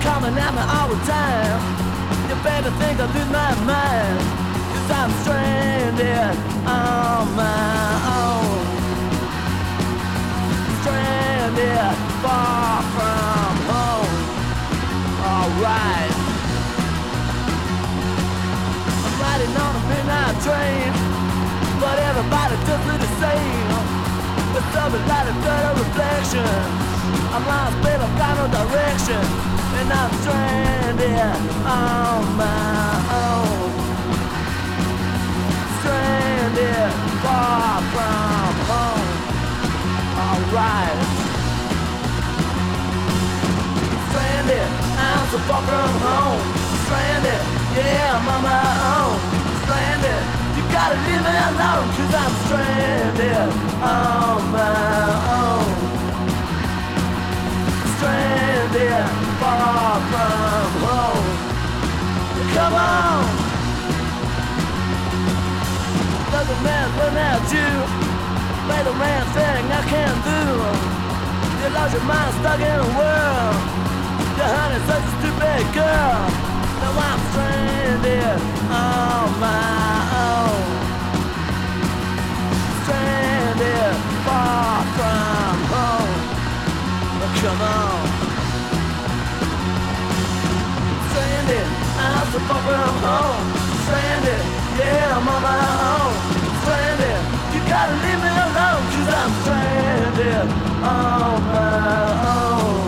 coming at me all the time. You better think I lose my mind. Cause I'm stranded on my own. Stranded far from home. Alright. I'm riding on a midnight train. But everybody does it the same. But something like a third reflection. I'm lost, but I've got no direction. And I'm stranded on my own. Stranded far from home. Alright. Stranded, I'm so far from home. Stranded, yeah, I'm on my own. Stranded, you gotta leave me alone, cause I'm stranded on my own. Stranded, far from home. Come on! Doesn't matter what I do. Play the man thing I can do. You lost your mind stuck in a world. Your honey's such a stupid girl. Now I'm stranded on my own. Stranded far from home. Come on. I'm from home. Stranded, yeah, I'm on my own. Stranded, you gotta leave me alone, cause I'm stranded on my own.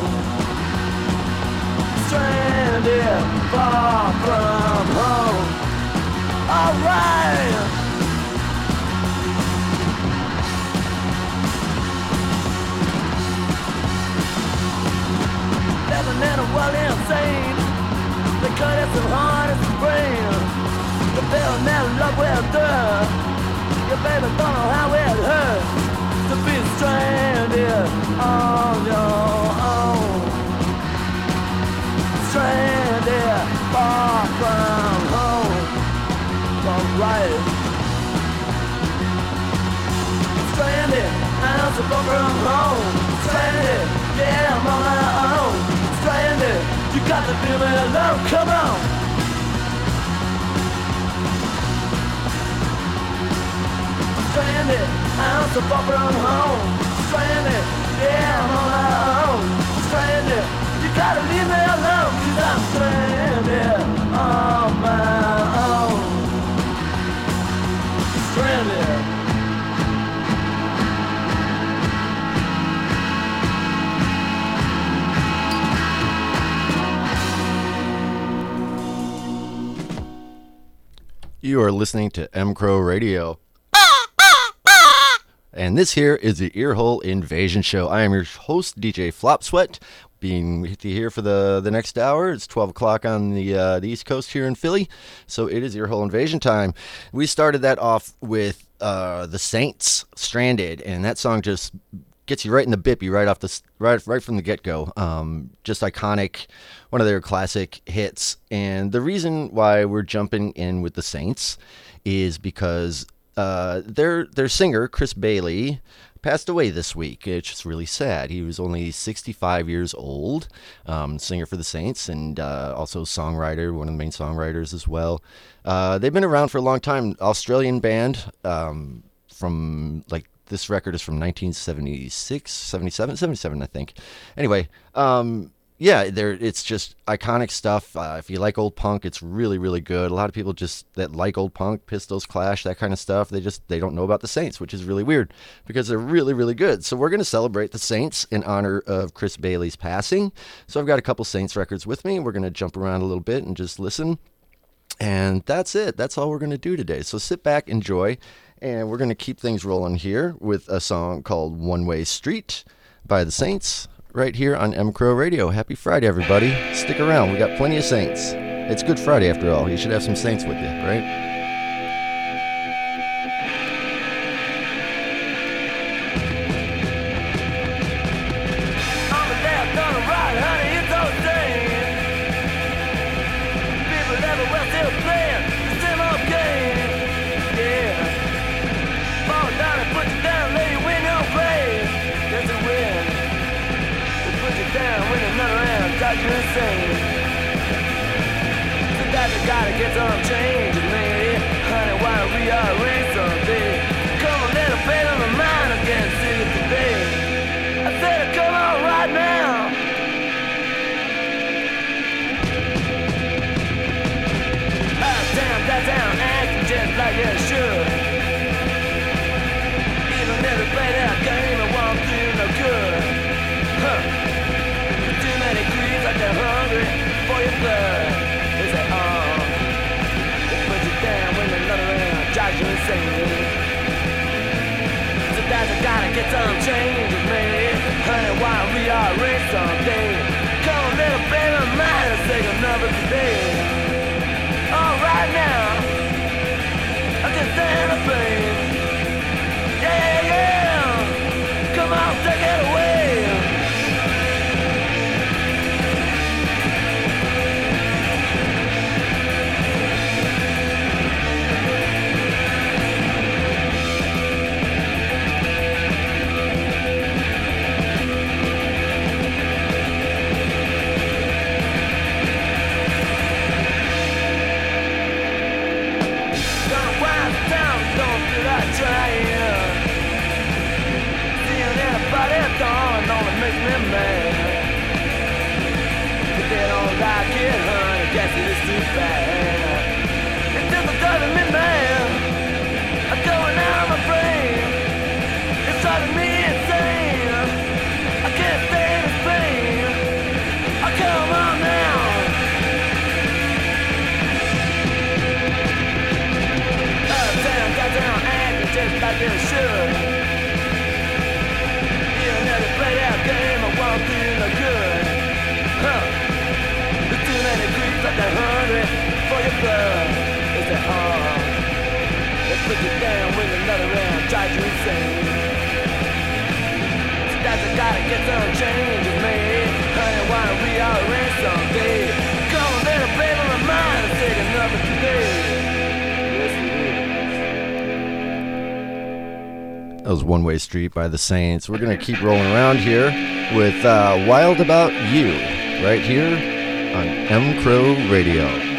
Stranded, far from home. Alright. A well insane. Because it's the hardest to brain. The bill never love will do. Your baby don't know how it hurts to be stranded on your own. Stranded far from home. Alright. Stranded, I'm so far from home. Stranded, yeah, I'm on my own. You got to leave me alone. Come on. Stranded, I'm so far from home. Stranded, yeah, I'm on my own. Stranded, you gotta leave me alone, cause I'm stranded on my own. Stranded. You are listening to M Crow Radio. And this here is the Earhole Invasion Show. I am your host, DJ Flop Sweat, being here for the, the next hour. It's 12 o'clock on the, uh, the East Coast here in Philly, so it is Earhole Invasion time. We started that off with uh, The Saints, Stranded, and that song just gets you right in the bippy right off the right right from the get go. Um, just iconic, one of their classic hits. And the reason why we're jumping in with the Saints is because uh, their their singer Chris Bailey passed away this week. It's just really sad. He was only 65 years old, um, singer for the Saints, and uh, also songwriter, one of the main songwriters as well. Uh, they've been around for a long time. Australian band um, from like this record is from 1976, 77, 77, I think. Anyway, um, yeah, there it's just iconic stuff. Uh, if you like old punk, it's really, really good. A lot of people just that like old punk, Pistols, Clash, that kind of stuff. They just they don't know about the Saints, which is really weird because they're really, really good. So we're gonna celebrate the Saints in honor of Chris Bailey's passing. So I've got a couple Saints records with me. We're gonna jump around a little bit and just listen. And that's it. That's all we're going to do today. So sit back, enjoy, and we're going to keep things rolling here with a song called One Way Street by the Saints right here on M Crow Radio. Happy Friday, everybody. Stick around. We got plenty of Saints. It's Good Friday after all. You should have some Saints with you, right? get on change. That's I gotta get some change with me. Honey, why we are rich someday? Come on, little baby mine, and take another today. All right now, I can stand the pain. Blood. Is that all? They put you down another round, you insane. So that's I gotta get some change with me. Honey, why don't we all someday? On, little baby, my mind is taking today. That was One Way Street by the Saints. We're going to keep rolling around here with uh, Wild About You right here on M Crow Radio.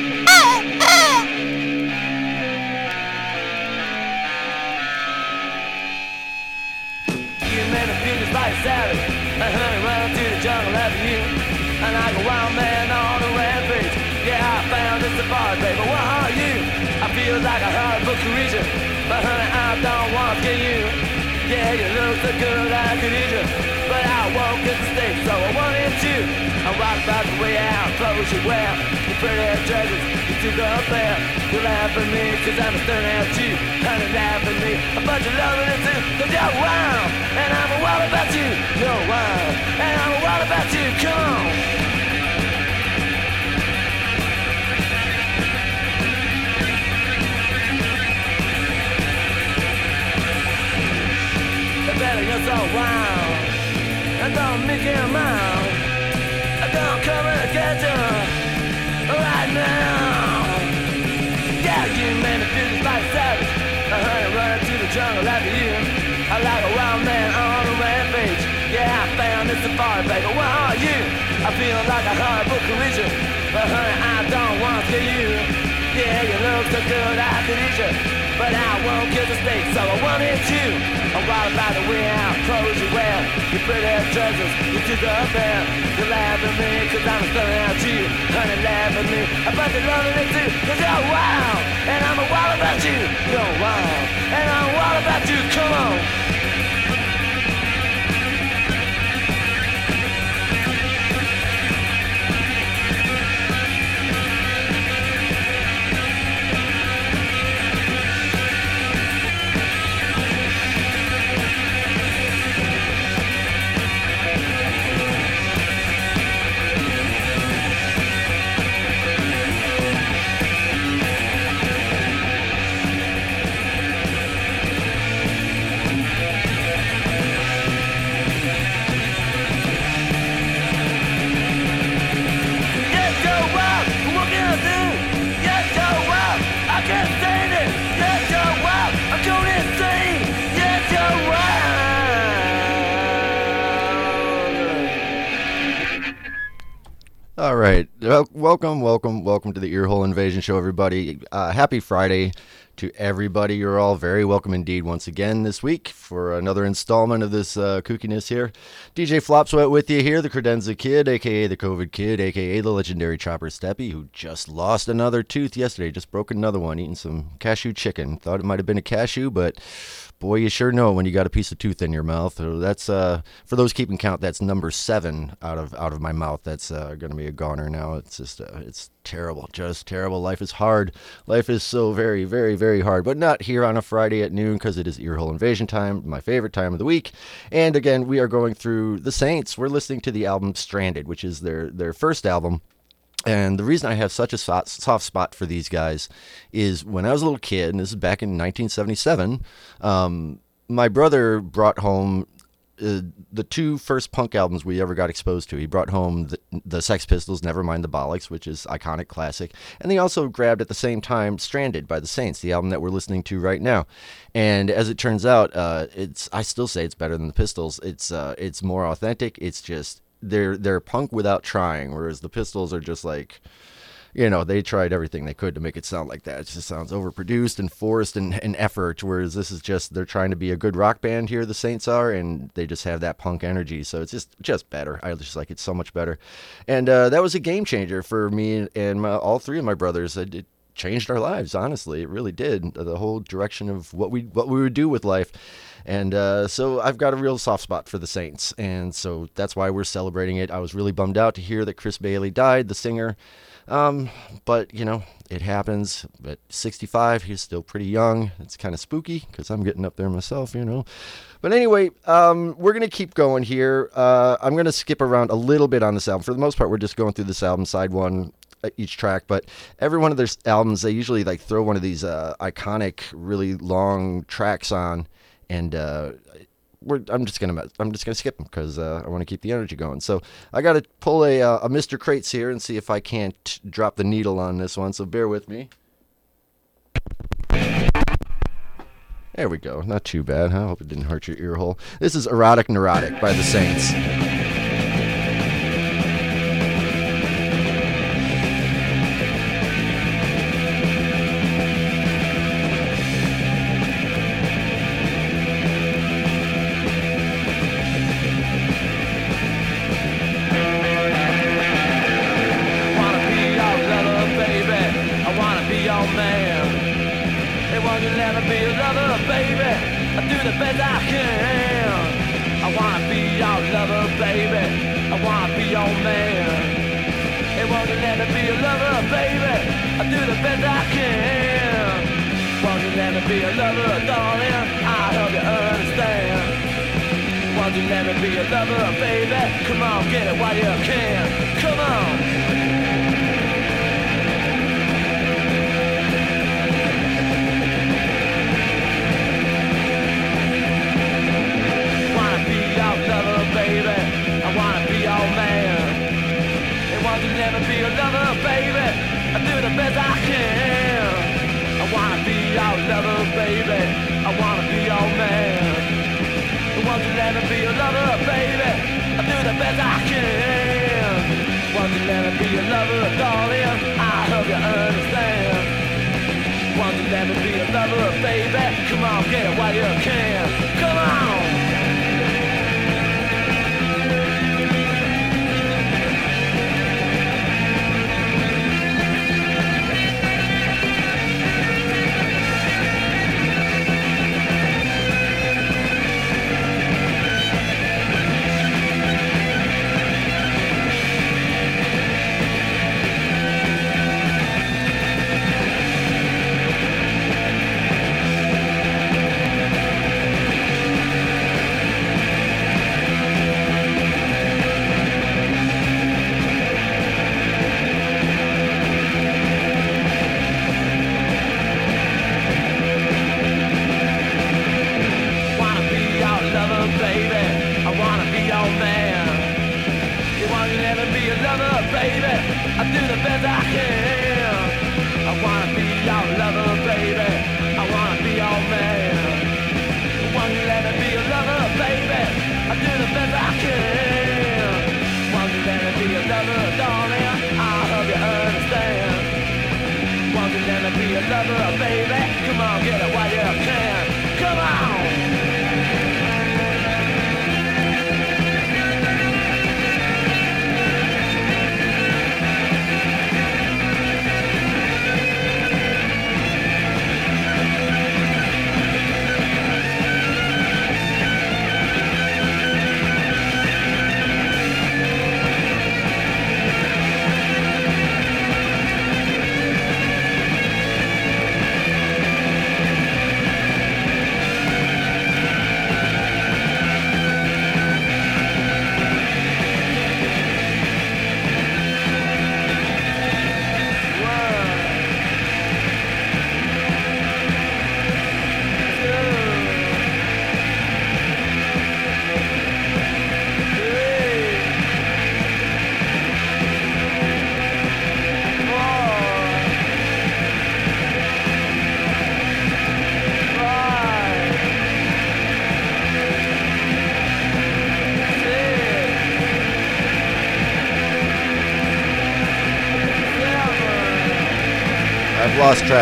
Clothes you wear. Your pretty dresses, you took up there. You laugh at me, cause I'm staring at you. Honey, laugh at me, a bunch of loving it too. Cause you're wild, and I'm wild about you. You're wild, and I'm wild about you. Come on. Better you're so wild. I don't make it mile. A horrible collision. But honey, I don't want to you. Yeah, you look so good, I could eat you. But I won't kill the steak, so I hit you. I'm wild about the way out, clothes you wear. Your pretty dresses, you took up there. You laugh at me, cause I'm staring at you. Honey, laugh at me. I bet you're it too, cause you're wild. And I'm a wild about you. You're wild. And I'm wild about you. Come on. All right. Welcome, welcome, welcome to the Earhole Invasion Show, everybody. Uh, happy Friday to everybody. You're all very welcome indeed once again this week for another installment of this uh, kookiness here. DJ Flop Sweat with you here, the Credenza Kid, aka the COVID Kid, aka the legendary Chopper Steppy, who just lost another tooth yesterday, just broke another one, eating some cashew chicken. Thought it might have been a cashew, but boy, you sure know when you got a piece of tooth in your mouth. So that's uh, for those keeping count. That's number seven out of out of my mouth. That's uh, going to be a goner now. It's just uh, it's terrible, just terrible. Life is hard. Life is so very, very, very hard, but not here on a Friday at noon because it is Earhole Invasion time, my favorite time of the week. And again, we are going through the Saints. We're listening to the album Stranded, which is their their first album. And the reason I have such a soft spot for these guys is when I was a little kid, and this is back in 1977, um, my brother brought home uh, the two first punk albums we ever got exposed to. He brought home the, the Sex Pistols, Nevermind the Bollocks, which is iconic classic, and they also grabbed at the same time Stranded by the Saints, the album that we're listening to right now. And as it turns out, uh, it's I still say it's better than the Pistols. It's uh, it's more authentic. It's just they're they're punk without trying, whereas the Pistols are just like you know, they tried everything they could to make it sound like that. It just sounds overproduced and forced and, and effort, whereas this is just they're trying to be a good rock band here, the Saints are, and they just have that punk energy. So it's just just better. I just like it so much better. And uh, that was a game changer for me and my, all three of my brothers. It, it changed our lives, honestly. It really did. The whole direction of what we what we would do with life. And uh, so I've got a real soft spot for the Saints. And so that's why we're celebrating it. I was really bummed out to hear that Chris Bailey died, the singer. Um, but, you know, it happens. At 65, he's still pretty young. It's kind of spooky because I'm getting up there myself, you know. But anyway, um, we're going to keep going here. Uh, I'm going to skip around a little bit on this album. For the most part, we're just going through this album, side one, uh, each track, but every one of their albums, they usually like throw one of these uh, iconic, really long tracks on, and uh, I'm just gonna I'm just gonna skip them because uh, I want to keep the energy going. So I got to pull a uh, a Mr. Crates here and see if I can't drop the needle on this one. So bear with me. There we go. Not too bad. Huh? I hope it didn't hurt your ear hole. This is Erotic Neurotic by the Saints.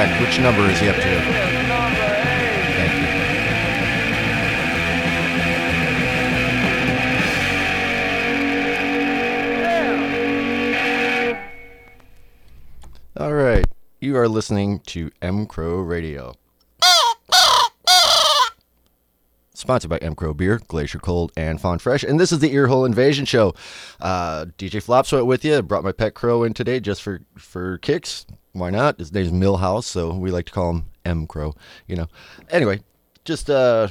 Lost track. Which number is he up to? Thank you. All right. You are listening to M Crow Radio. Sponsored by M Crow Beer, Glacier Cold, and Fawn Fresh. And this is the Earhole Invasion Show. Uh, DJ Flopsweat with you. Brought my pet crow in today just for, for kicks. Why not? His name's Millhouse, so we like to call him M Crow, you know. Anyway, just uh,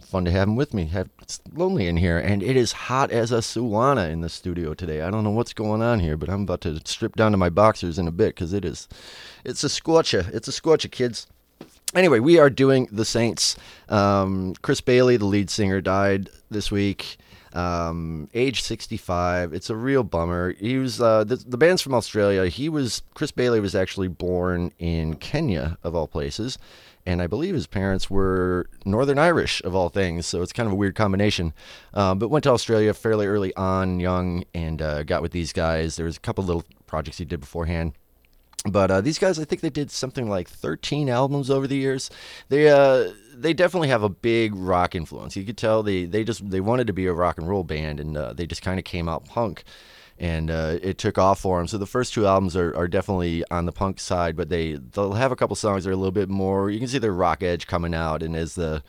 fun to have him with me. Have, it's lonely in here, and it is hot as a sauna in the studio today. I don't know what's going on here, but I'm about to strip down to my boxers in a bit because it is, it's a scorcher. It's a scorcher, kids. Anyway, we are doing the Saints. Um, Chris Bailey, the lead singer, died this week. Um, age 65. It's a real bummer. He was uh, the, the band's from Australia. He was Chris Bailey was actually born in Kenya of all places, and I believe his parents were Northern Irish of all things. So it's kind of a weird combination. Um, but went to Australia fairly early on, young, and uh, got with these guys. There was a couple little projects he did beforehand. But uh, these guys, I think they did something like 13 albums over the years. They uh, they definitely have a big rock influence. You could tell they they just they wanted to be a rock and roll band, and uh, they just kind of came out punk, and uh, it took off for them. So the first two albums are, are definitely on the punk side, but they they'll have a couple songs that are a little bit more. You can see their rock edge coming out, and as the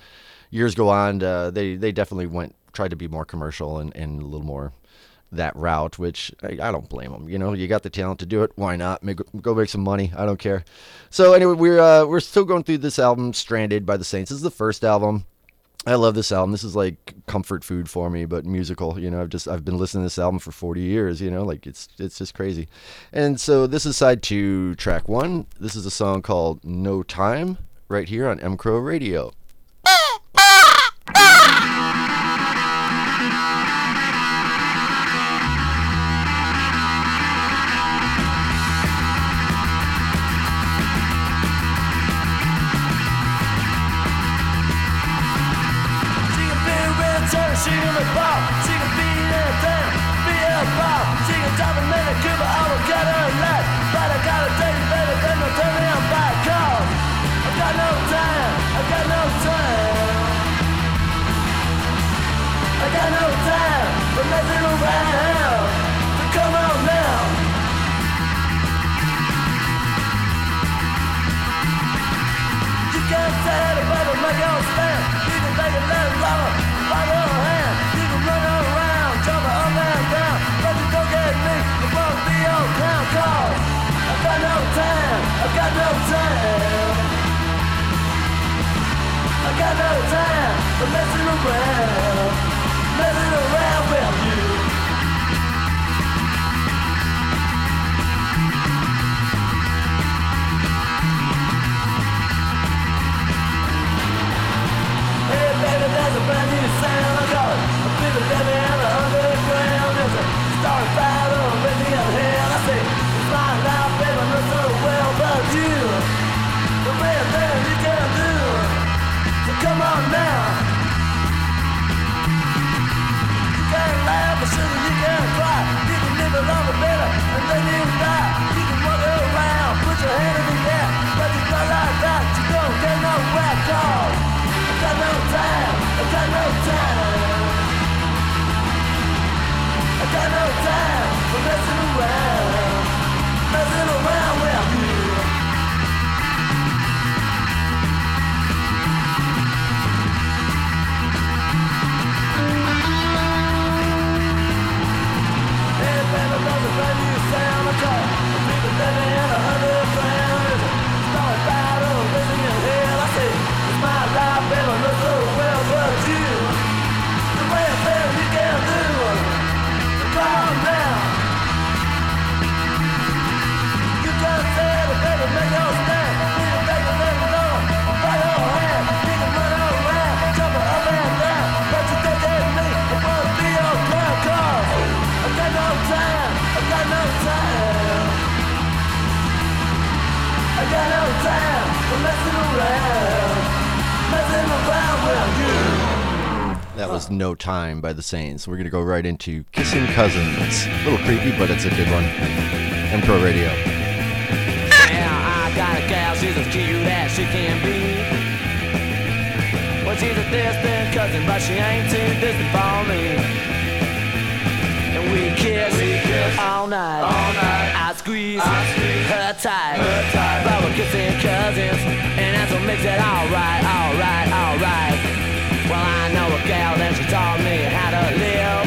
years go on, uh, they they definitely went tried to be more commercial and, and a little more that route, which I, I, don't blame them. You know, you got the talent to do it. Why not? Make, go make some money. I don't care. So anyway, we're uh, we're still going through this album, "Stranded" by the Saints. This is the first album. I love this album. This is like comfort food for me, but musical. You know, I've just I've been listening to this album for 40 years. You know, like it's it's just crazy. And so this is side two, track one. This is a song called "No Time" right here on M Crow Radio. You. No Time by the Saints. We're going to go right into Kissing Cousins. It's A little creepy, but it's a good one. M Crow Radio. Yeah, I got a gal, she's as cute as she can be. Well, she's a distant cousin, but she ain't too distant for me. And we kiss, We kiss all night. all night. I squeeze, I squeeze her tight. her tight. But we're kissing cousins, and that's what makes it alright, alright, alright. I know a gal that she taught me how to live.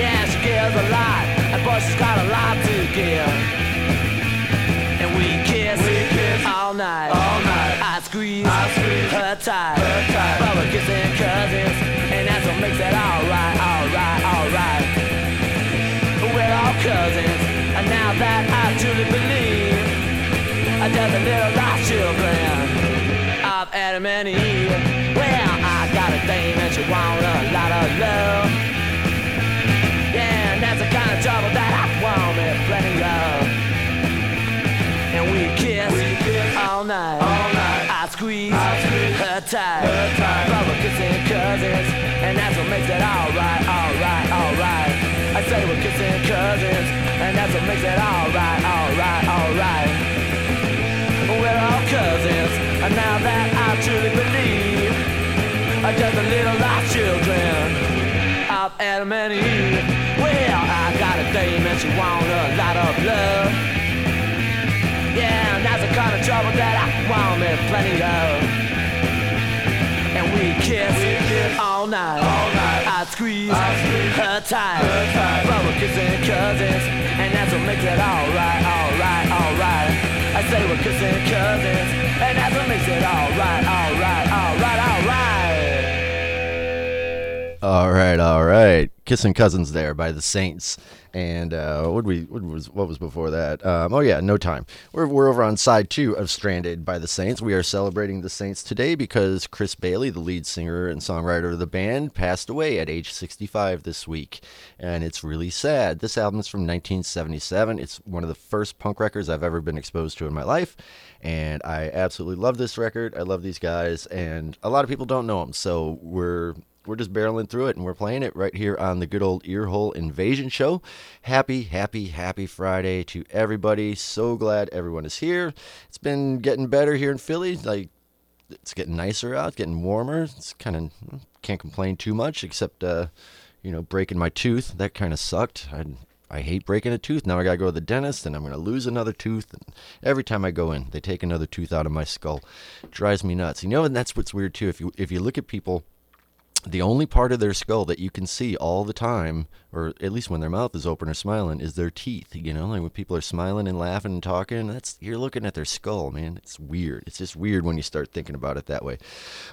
Yeah, she gives a lot, and boy, she's got a lot to give. And we kiss, We kiss all night, all night. I squeeze, I squeeze her tight, her tight. But we're kissing cousins, and that's what makes it alright, alright, alright. We're all cousins, and now that I truly believe, I just a little children of And Eve. Well, I got a dame and she want a lot of love. Yeah, and that's the kind of trouble that I want me plenty of. And we kiss, We kiss all night. all night. I squeeze, I squeeze her tight. her tight. But we're kissing cousins, and that's what makes it alright, alright, alright. I say we're kissing cousins, and that's what makes it alright, alright, alright. We're all cousins, and now that I truly believe, just a little lost children of Adam and Eve. Well, I got a dame and she want a lot of love. Yeah, and that's the kind of trouble that I want me plenty of. And we kiss, We kiss all night. all night. I squeeze, I squeeze her tight. her tight. But we're kissing cousins, and that's what makes it alright, alright, alright. I say we're kissing cousins, and that's what makes it alright, alright, alright, alright. All right, all right. Kissing Cousins there by the Saints. And uh, what we what was what was before that? Um, oh yeah, No Time. We're we're over on side two of Stranded by the Saints. We are celebrating the Saints today because Chris Bailey, the lead singer and songwriter of the band, passed away at age 65 this week, and it's really sad. This album is from 1977. It's one of the first punk records I've ever been exposed to in my life, and I absolutely love this record. I love these guys, and a lot of people don't know them, so we're we're just barreling through it and we're playing it right here on the good old Earhole Invasion Show. Happy, happy, happy Friday to everybody. So glad everyone is here. It's been getting better here in Philly. Like, it's getting nicer out, getting warmer. It's kind of, can't complain too much except, uh, you know, breaking my tooth. That kind of sucked. I, I hate breaking a tooth. Now I gotta go to the dentist and I'm gonna lose another tooth. And every time I go in, they take another tooth out of my skull. drives me nuts. You know, and that's what's weird too. If you if you look at people the only part of their skull that you can see all the time, or at least when their mouth is open or smiling, is their teeth. You know, like when people are smiling and laughing and talking, that's you're looking at their skull, man. It's weird. It's just weird when you start thinking about it that way.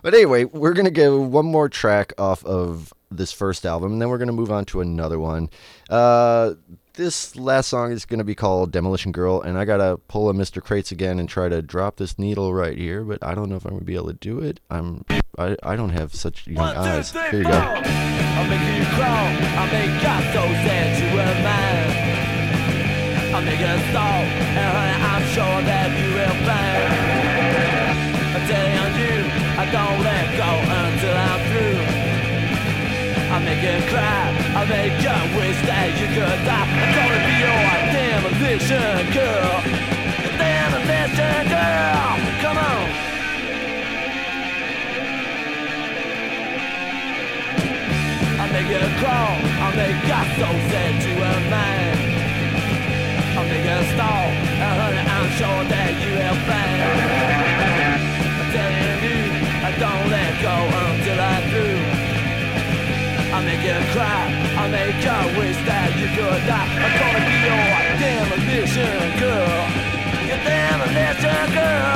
But anyway, we're gonna go one more track off of this first album, and then we're gonna move on to another one. Uh, this last song is going to be called Demolition Girl, and I got to pull a Mr. Crates again and try to drop this needle right here, but I don't know if I'm going to be able to do it. I'm I, I don't have such young One, two, eyes. three, Here you go. I'll make you crawl. I'll make God so sad you were mine. I'll make you stall. And honey, I'm sure that you will find. I'm telling you, I don't let go until I'm through. I'll make you cry. Make wish that you could die. I'm gonna be your demolition girl. Demolition girl. Come on. I'll make you crawl. I'll make you so sad you were mine. I'll make you stall. And honey, I'm sure that you will find. I'm telling you, I don't let go until I'm through. I'll make you cry. Make you wish that you could die. I'm gonna be your demolition girl. Your demolition girl.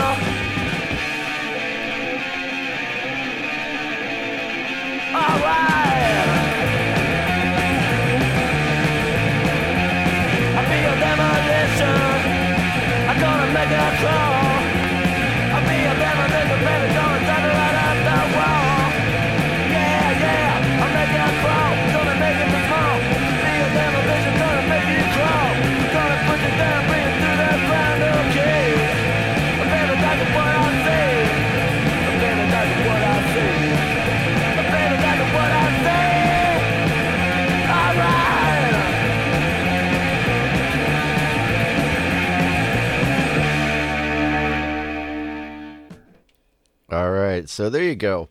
So there you go.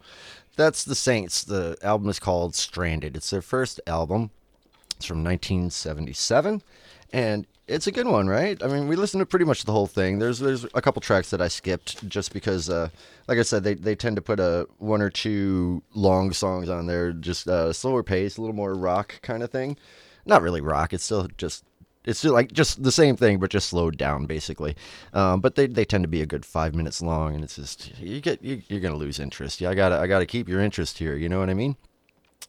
That's the Saints. The album is called Stranded. It's their first album. It's from 1977, and it's a good one, right? I mean, we listened to pretty much the whole thing. There's there's a couple tracks that I skipped just because, uh, like I said, they, they tend to put a one or two long songs on there, just uh, slower pace, a little more rock kind of thing. Not really rock. It's still just it's still like just the same thing, but just slowed down basically. Um, but they, they tend to be a good five minutes long, and it's just you get you, you're gonna lose interest. Yeah, I gotta I gotta keep your interest here. You know what I mean?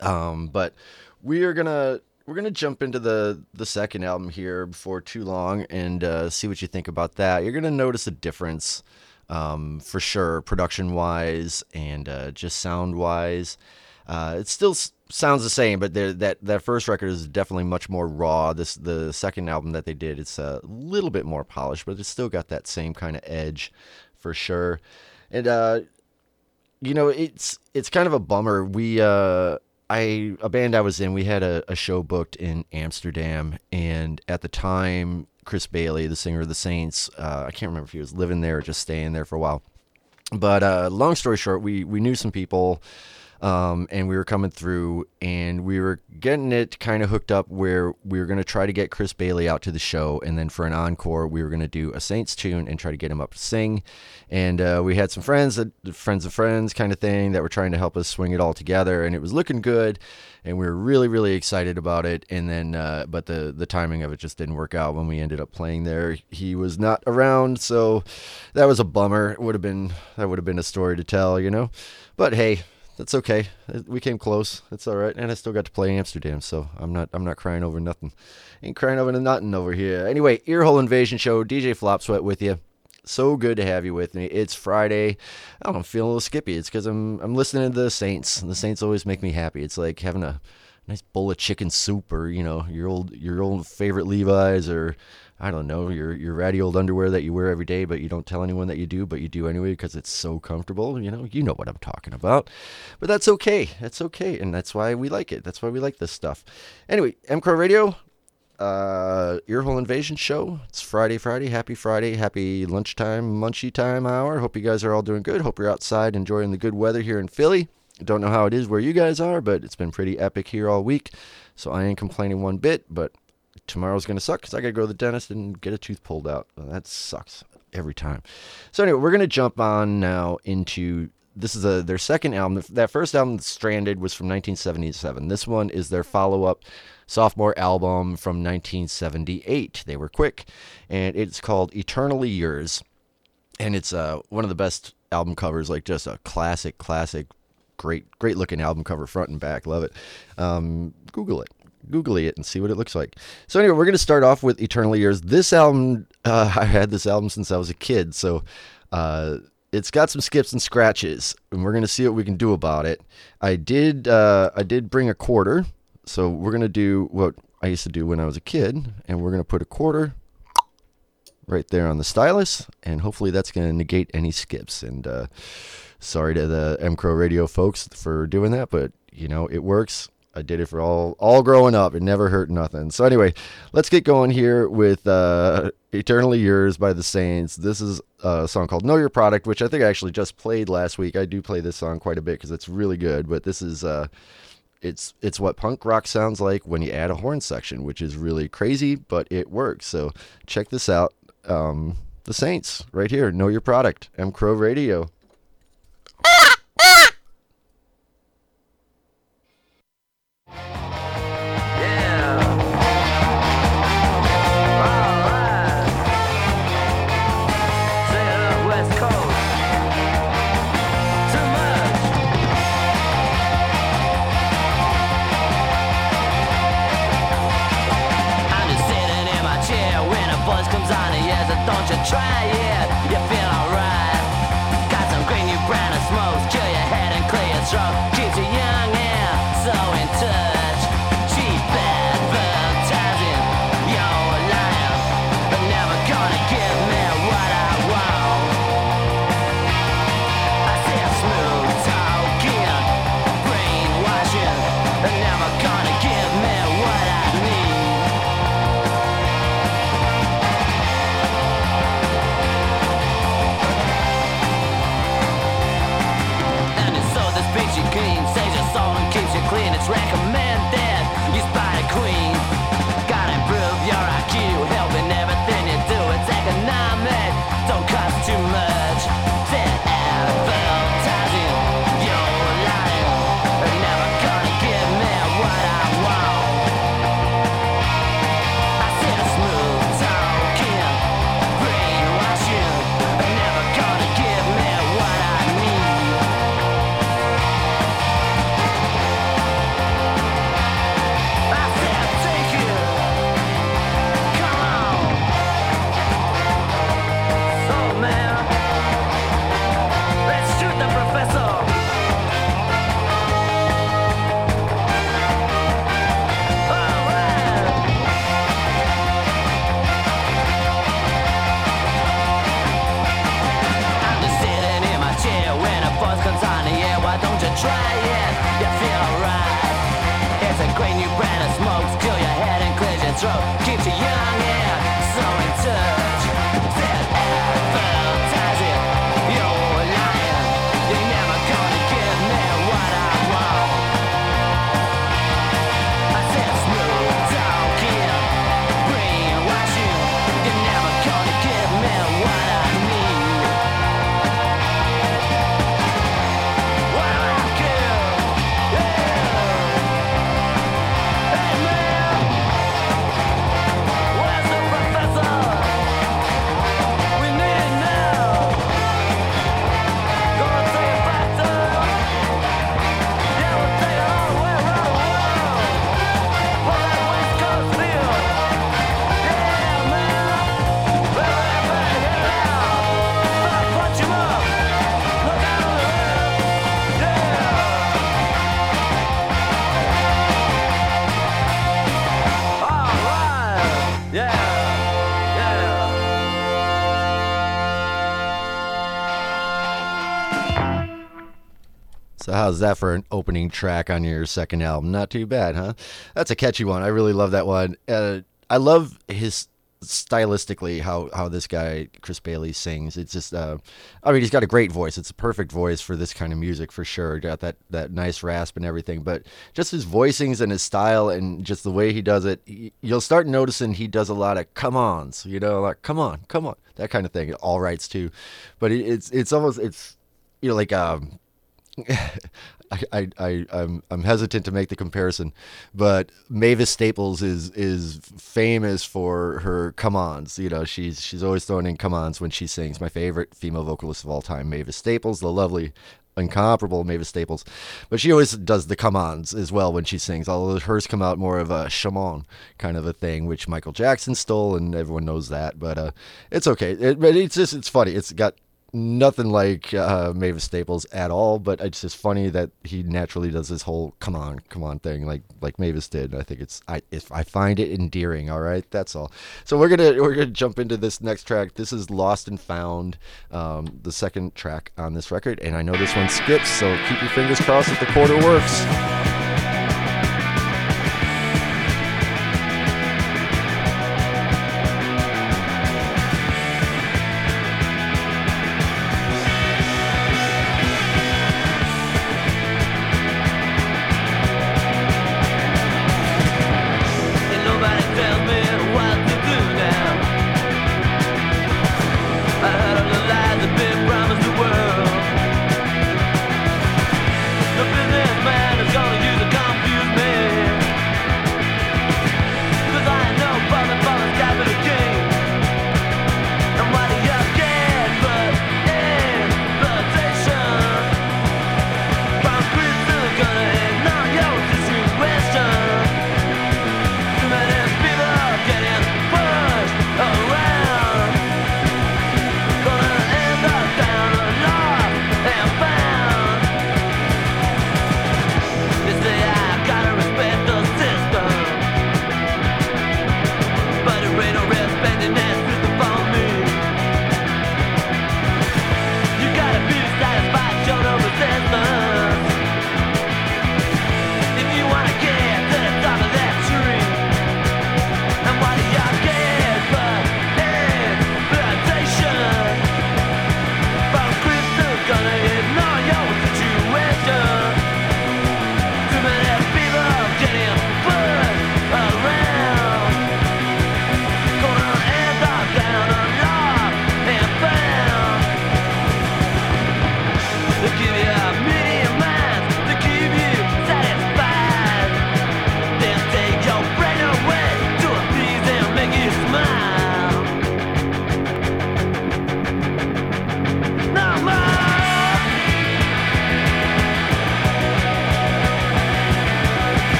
Um, but we are gonna we're gonna jump into the the second album here before too long and uh, see what you think about that. You're gonna notice a difference um, for sure, production wise and uh, just sound wise. Uh, it still sounds the same, but that that first record is definitely much more raw. This the second album that they did, it's a little bit more polished, but it's still got that same kind of edge for sure. And uh, you know, it's it's kind of a bummer. We uh, I a band I was in, we had a, a show booked in Amsterdam, and at the time, Chris Bailey, the singer of the Saints, uh, I can't remember if he was living there or just staying there for a while. But uh, long story short, we we knew some people um, and we were coming through and we were getting it kind of hooked up where we were going to try to get Chris Bailey out to the show. And then for an encore, we were going to do a Saints tune and try to get him up to sing. And uh, we had some friends, friends of friends kind of thing, that were trying to help us swing it all together. And it was looking good. And we were really, really excited about it. And then, uh, but the, the timing of it just didn't work out when we ended up playing there. He was not around. So that was a bummer. It would have been, that would have been a story to tell, you know? But hey, that's okay. We came close. It's all right, and I still got to play Amsterdam, so I'm not I'm not crying over nothing. Ain't crying over nothing over here. Anyway, Earhole Invasion Show. DJ Flop Sweat with you. So good to have you with me. It's Friday. I don't know, I'm feeling a little skippy. It's because I'm I'm listening to the Saints, and the Saints always make me happy. It's like having a nice bowl of chicken soup, or you know your old your old favorite Levi's, or I don't know, your your ratty old underwear that you wear every day, but you don't tell anyone that you do, but you do anyway because it's so comfortable. You know, you know what I'm talking about. But that's okay. That's okay, and that's why we like it. That's why we like this stuff. Anyway, MCrow Radio, uh, Earhole Invasion Show. It's Friday, Friday. Happy Friday. Happy lunchtime, munchy time hour. Hope you guys are all doing good. Hope you're outside enjoying the good weather here in Philly. Don't know how it is where you guys are, but it's been pretty epic here all week. So I ain't complaining one bit, but tomorrow's going to suck because I got to go to the dentist and get a tooth pulled out. That sucks every time. So anyway, we're going to jump on now into this is a, their second album. That first album, Stranded, was from 1977. This one is their follow-up sophomore album from 1978. They were quick, and it's called Eternally Yours, and it's uh, one of the best album covers. Like just a classic, classic, great, great looking album cover, front and back. Love it. Um, Google it. Googly it and see what it looks like. So anyway, we're going to start off with Eternally Yours. This album, uh, I had this album since I was a kid, so uh, it's got some skips and scratches, and we're going to see what we can do about it. I did, uh, I did bring a quarter, so we're going to do what I used to do when I was a kid, and we're going to put a quarter right there on the stylus, and hopefully that's going to negate any skips. And uh, sorry to the MCrow Radio folks for doing that, but you know it works. I did it for all all growing up. It never hurt nothing. So anyway, let's get going here with uh, "Eternally Yours" by the Saints. This is a song called "Know Your Product," which I think I actually just played last week. I do play this song quite a bit because it's really good. But this is uh, it's it's what punk rock sounds like when you add a horn section, which is really crazy, but it works. So check this out. Um, the Saints right here. Know Your Product. M Crow Radio. How's that for an opening track on your second album? Not too bad, huh? That's a catchy one. I really love that one. Uh, I love his stylistically how how this guy Chris Bailey sings. It's just, uh, I mean, he's got a great voice. It's a perfect voice for this kind of music for sure. Got that that nice rasp and everything, but just his voicings and his style and just the way he does it, you'll start noticing he does a lot of come ons. You know, like come on, come on, that kind of thing. All rights too, but it, it's it's almost it's you know like um I, I, I, I'm, I'm hesitant to make the comparison, but Mavis Staples is is famous for her come-ons. You know, she's she's always throwing in come-ons when she sings. My favorite female vocalist of all time, Mavis Staples, the lovely, incomparable Mavis Staples. But she always does the come-ons as well when she sings. Although hers come out more of a chamon kind of a thing, which Michael Jackson stole, and everyone knows that. But uh, it's okay. It, but it's just it's funny. It's got nothing like uh, Mavis Staples at all, but it's just funny that he naturally does this whole "come on, come on" thing, like like Mavis did. I think it's I if I find it endearing. All right, that's all. So we're gonna we're gonna jump into this next track. This is "Lost and Found," um, the second track on this record, and I know this one skips, so keep your fingers crossed that the quarter works.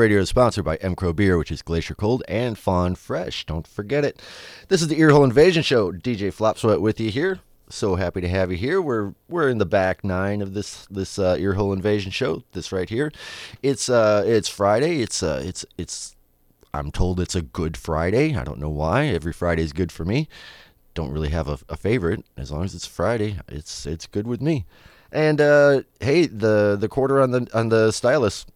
Radio is sponsored by M Crow Beer, which is Glacier Cold and Fawn Fresh. Don't forget it. This is the Earhole Invasion Show. DJ Flopsweat with you here. So happy to have you here. We're we're in the back nine of this this uh, Earhole Invasion Show. This right here. It's uh it's Friday. It's uh it's it's I'm told it's a good Friday. I don't know why. Every Friday is good for me. Don't really have a, a favorite. As long as it's Friday, it's it's good with me. And uh, hey, the the quarter on the on the stylus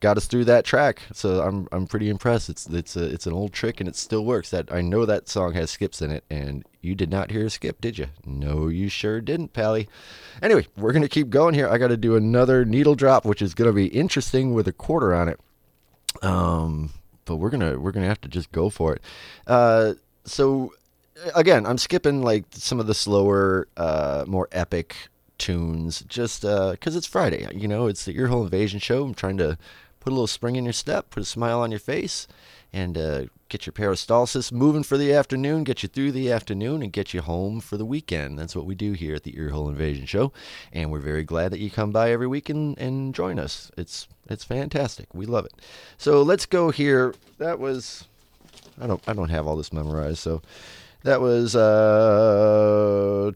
got us through that track. So I'm I'm pretty impressed. It's it's a, it's an old trick and it still works. That I know that song has skips in it, and you did not hear a skip, did you? No, you sure didn't, Pally. Anyway, we're gonna keep going here. I got to do another needle drop, which is gonna be interesting with a quarter on it. Um, but we're gonna we're gonna have to just go for it. Uh, so again, I'm skipping like some of the slower, uh, more epic tunes, just because uh, it's Friday. You know, it's the Earhole Invasion show. I'm trying to put a little spring in your step, put a smile on your face, and uh, get your peristalsis moving for the afternoon, get you through the afternoon, and get you home for the weekend. That's what we do here at the Earhole Invasion Show, and we're very glad that you come by every week and, and join us. It's it's fantastic. We love it. So let's go here. That was I don't I don't have all this memorized, so that was uh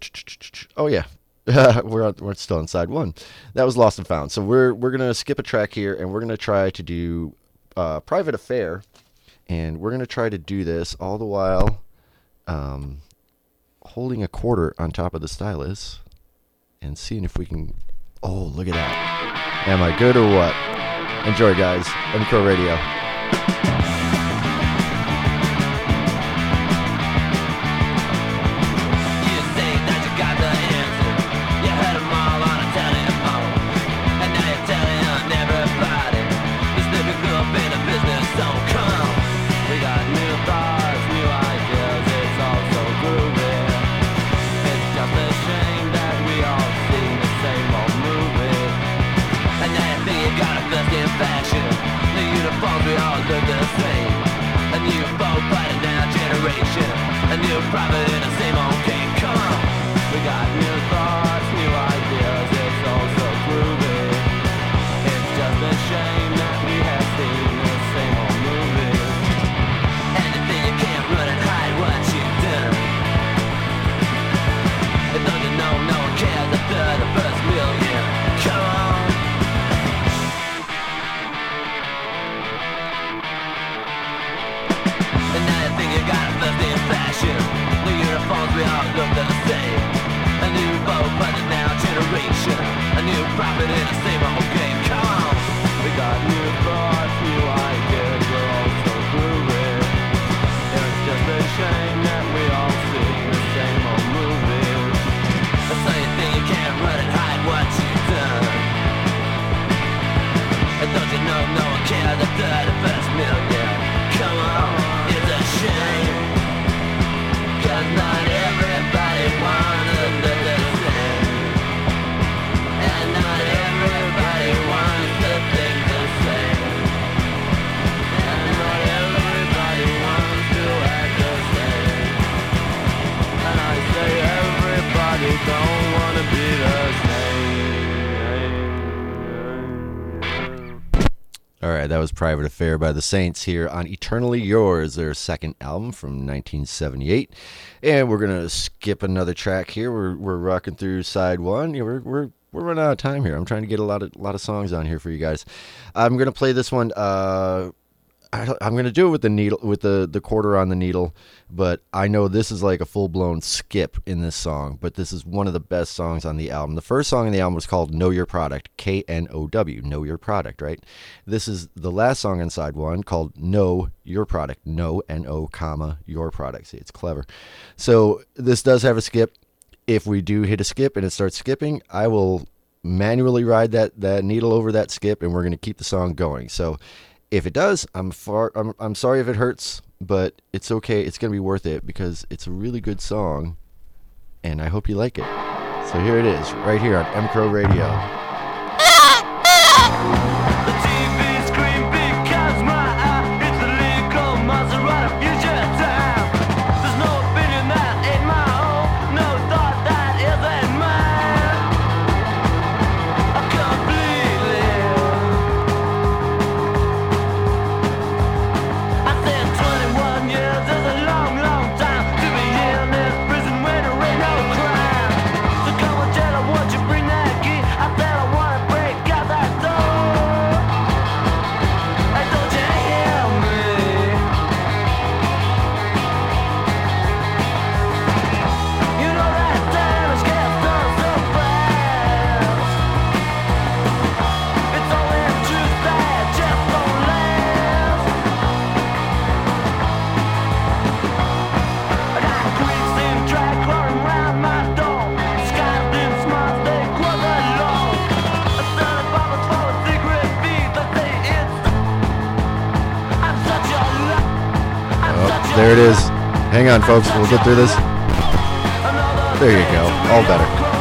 oh yeah. we're on, we're still on side one. That was lost and found. So we're we're gonna skip a track here, and we're gonna try to do uh, private affair, and we're gonna try to do this all the while um, holding a quarter on top of the stylus and seeing if we can. Oh, look at that! Am I good or what? Enjoy, guys. M Crow Radio. Private Affair by the Saints here on Eternally Yours, their second album from 1978. And we're going to skip another track here. We're, we're rocking through side one. Yeah, we're, we're, we're running out of time here. I'm trying to get a lot of, lot of songs on here for you guys. I'm to play this one. Uh, I am to do it with the needle, with the, the quarter on the needle, but I know this is like a full blown skip in this song. But this is one of the best songs on the album. The first song on the album was called "Know Your Product," K N O W, Know Your Product, right? This is the last song on side one called "Know Your Product," No N O comma Your Product. See, it's clever. So this does have a skip. If we do hit a skip and it starts skipping, I will manually ride that that needle over that skip, and we're to keep the song going. So if it does, I'm far. I'm, I'm sorry if it hurts, but it's okay. It's gonna be worth it because it's a really good song, and I hope you like it. So here it is, right here on M Crow Radio. There it is. Hang on, folks. We'll get through this. There you go. All better.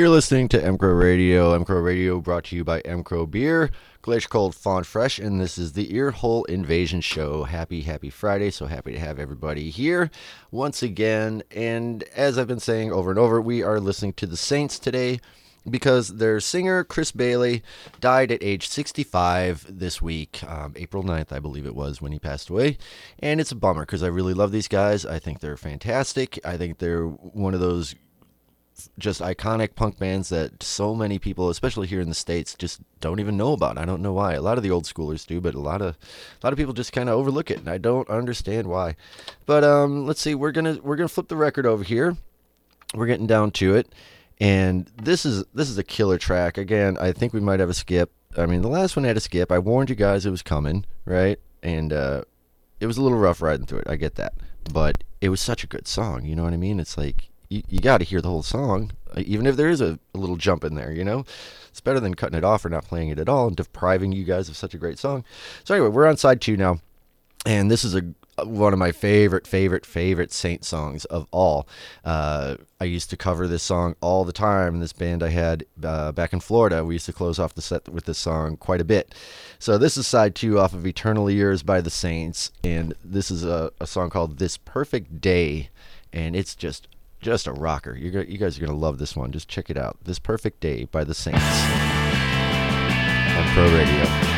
You're listening to M Crow Radio. M Crow Radio brought to you by M Crow Beer, Glacier Cold Fawn Fresh, and this is the Earhole Invasion Show. Happy, happy Friday. So happy to have everybody here once again. And as I've been saying over and over, we are listening to the Saints today because their singer, Chris Bailey, died at age 65 this week, um, April 9th, I believe it was, when he passed away. And it's a bummer because I really love these guys. I think they're fantastic. I think they're one of those just iconic punk bands that so many people, especially here in the states, just don't even know about. I don't know why. A lot of the old schoolers do, but a lot of a lot of people just kind of overlook it, and I don't understand why. But um, let's see. We're gonna we're gonna flip the record over here. We're getting down to it, and this is this is a killer track. Again, I think we might have a skip. I mean, the last one had a skip. I warned you guys it was coming, right? And uh, it was a little rough riding through it. I get that, but it was such a good song. You know what I mean? It's like you, you got to hear the whole song, uh, even if there is a, a, little jump in there, you know? It's better than cutting it off or not playing it at all and depriving you guys of such a great song. So, anyway, we're on side two now. And this is a one of my favorite, favorite, favorite Saint songs of all. Uh, I used to cover this song all the time. In this band I had uh, back in Florida, we used to close off the set with this song quite a bit. So this is side two off of Eternally Yours by the Saints, and this is a, a song called This Perfect Day, and it's just just a rocker. You're, you guys are going to love this one. Just check it out. This Perfect Day by the Saints on Pro Radio.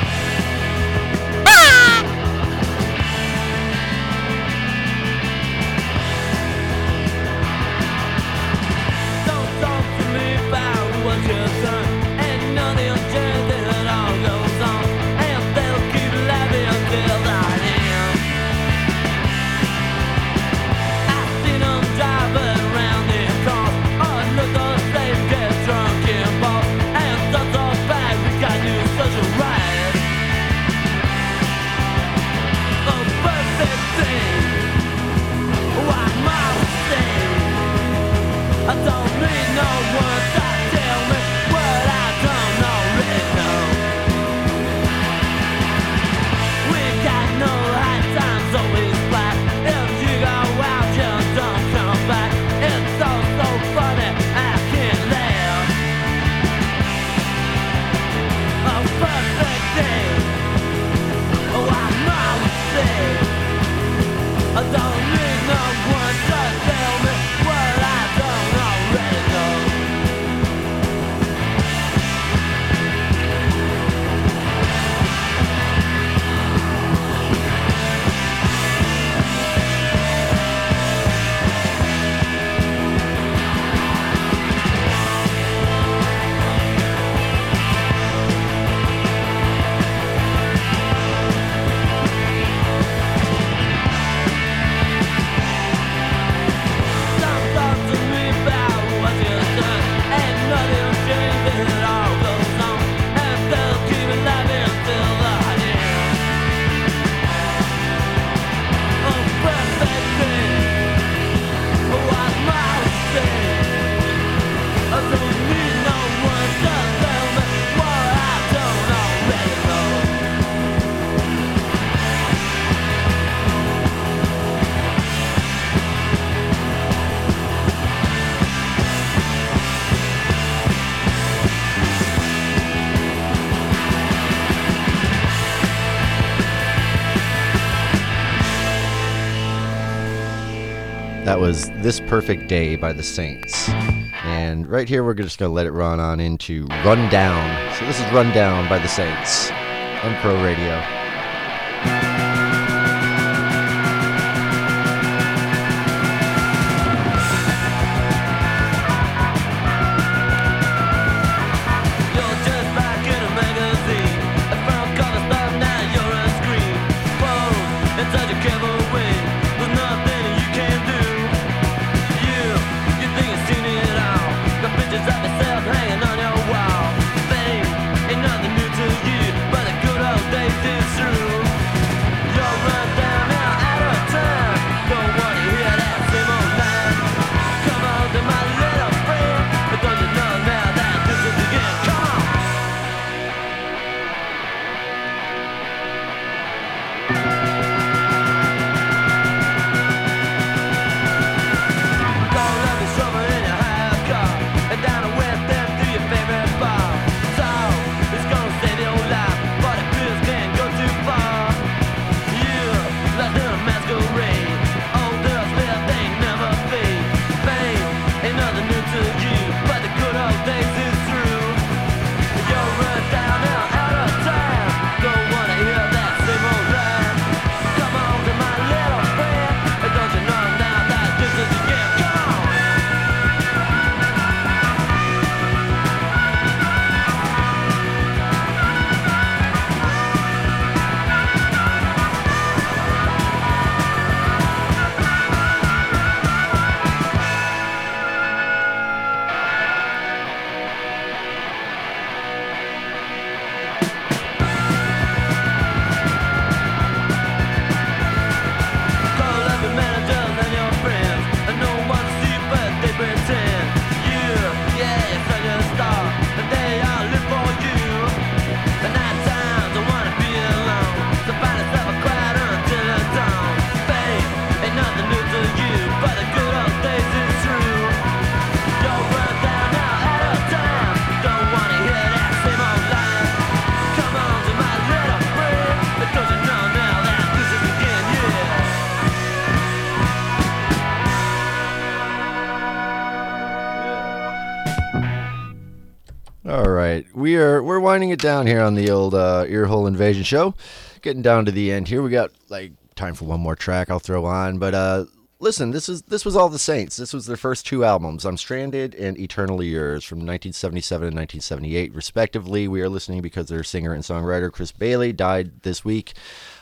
Was This Perfect Day by the Saints. And right here, we're just going to let it run on into Run Down. So this is Run Down by the Saints on Pro Radio. Down here on the old uh, Earhole Invasion show. Getting down to the end here. We got like time for one more track I'll throw on, but uh, listen, this is this was all the Saints. This was their first two albums. I'm Stranded and Eternally Yours from 1977 and 1978, respectively. We are listening because their singer and songwriter Chris Bailey died this week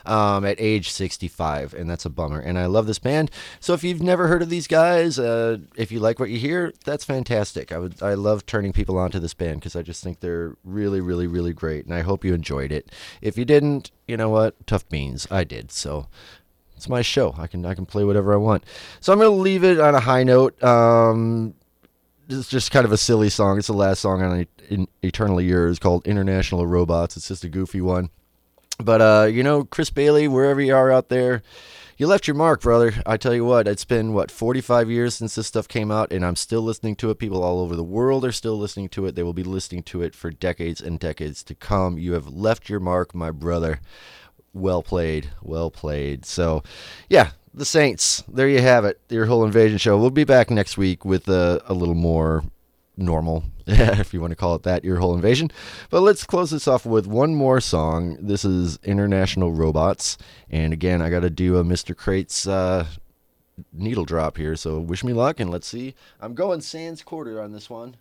um, at age 65, and that's a bummer. And I love this band. So if you've never heard of these guys, uh, if you like what you hear, that's fantastic. I would I love turning people onto this band because I just think they're really, really, really great, and I hope you enjoyed it. If you didn't, you know what? Tough beans. I did. So it's my show. I can I can play whatever I want. So I'm gonna leave it on a high note. Um, it's just kind of a silly song. It's the last song on in Eternally Yours called International Robots. It's just a goofy one. But uh, you know, Chris Bailey, wherever you are out there, you left your mark, brother. I tell you what, it's been what 45 years since this stuff came out, and I'm still listening to it. People all over the world are still listening to it. They will be listening to it for decades and decades to come. You have left your mark, my brother. Well played, well played. So, yeah, the Saints. There you have it. Earhole invasion show. We'll be back next week with a, a little more normal, if you want to call it that, Earhole invasion. But let's close this off with one more song. This is International Robots. And again, I got to do a Mr. Crates uh, needle drop here. So wish me luck and let's see. I'm going Sans Quarter on this one.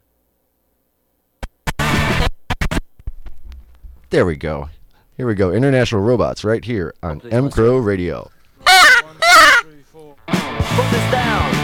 There we go. Here we go. International Robots right here on M Crow Radio. Put this down.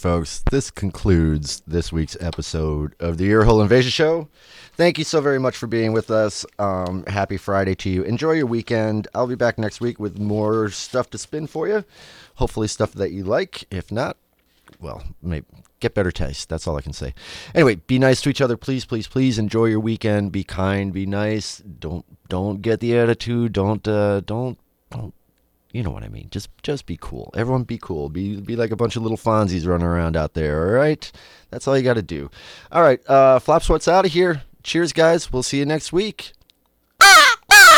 Folks. This concludes this week's episode of the Earhole Invasion Show. Thank you so very much for being with us. Um, happy Friday to you. Enjoy your weekend. I'll be back next week with more stuff to spin for you. Hopefully, stuff that you like. If not, well, maybe get better taste. That's all I can say. Anyway, be nice to each other, please, please, please. Enjoy your weekend. Be kind. Be nice. Don't don't get the attitude. Don't uh, don't don't you know what I mean. Just just be cool. Everyone be cool. Be be like a bunch of little Fonzies running around out there. All right, that's all you got to do. All right, uh, Flopsweat's out of here. Cheers, guys. We'll see you next week. Ah, ah!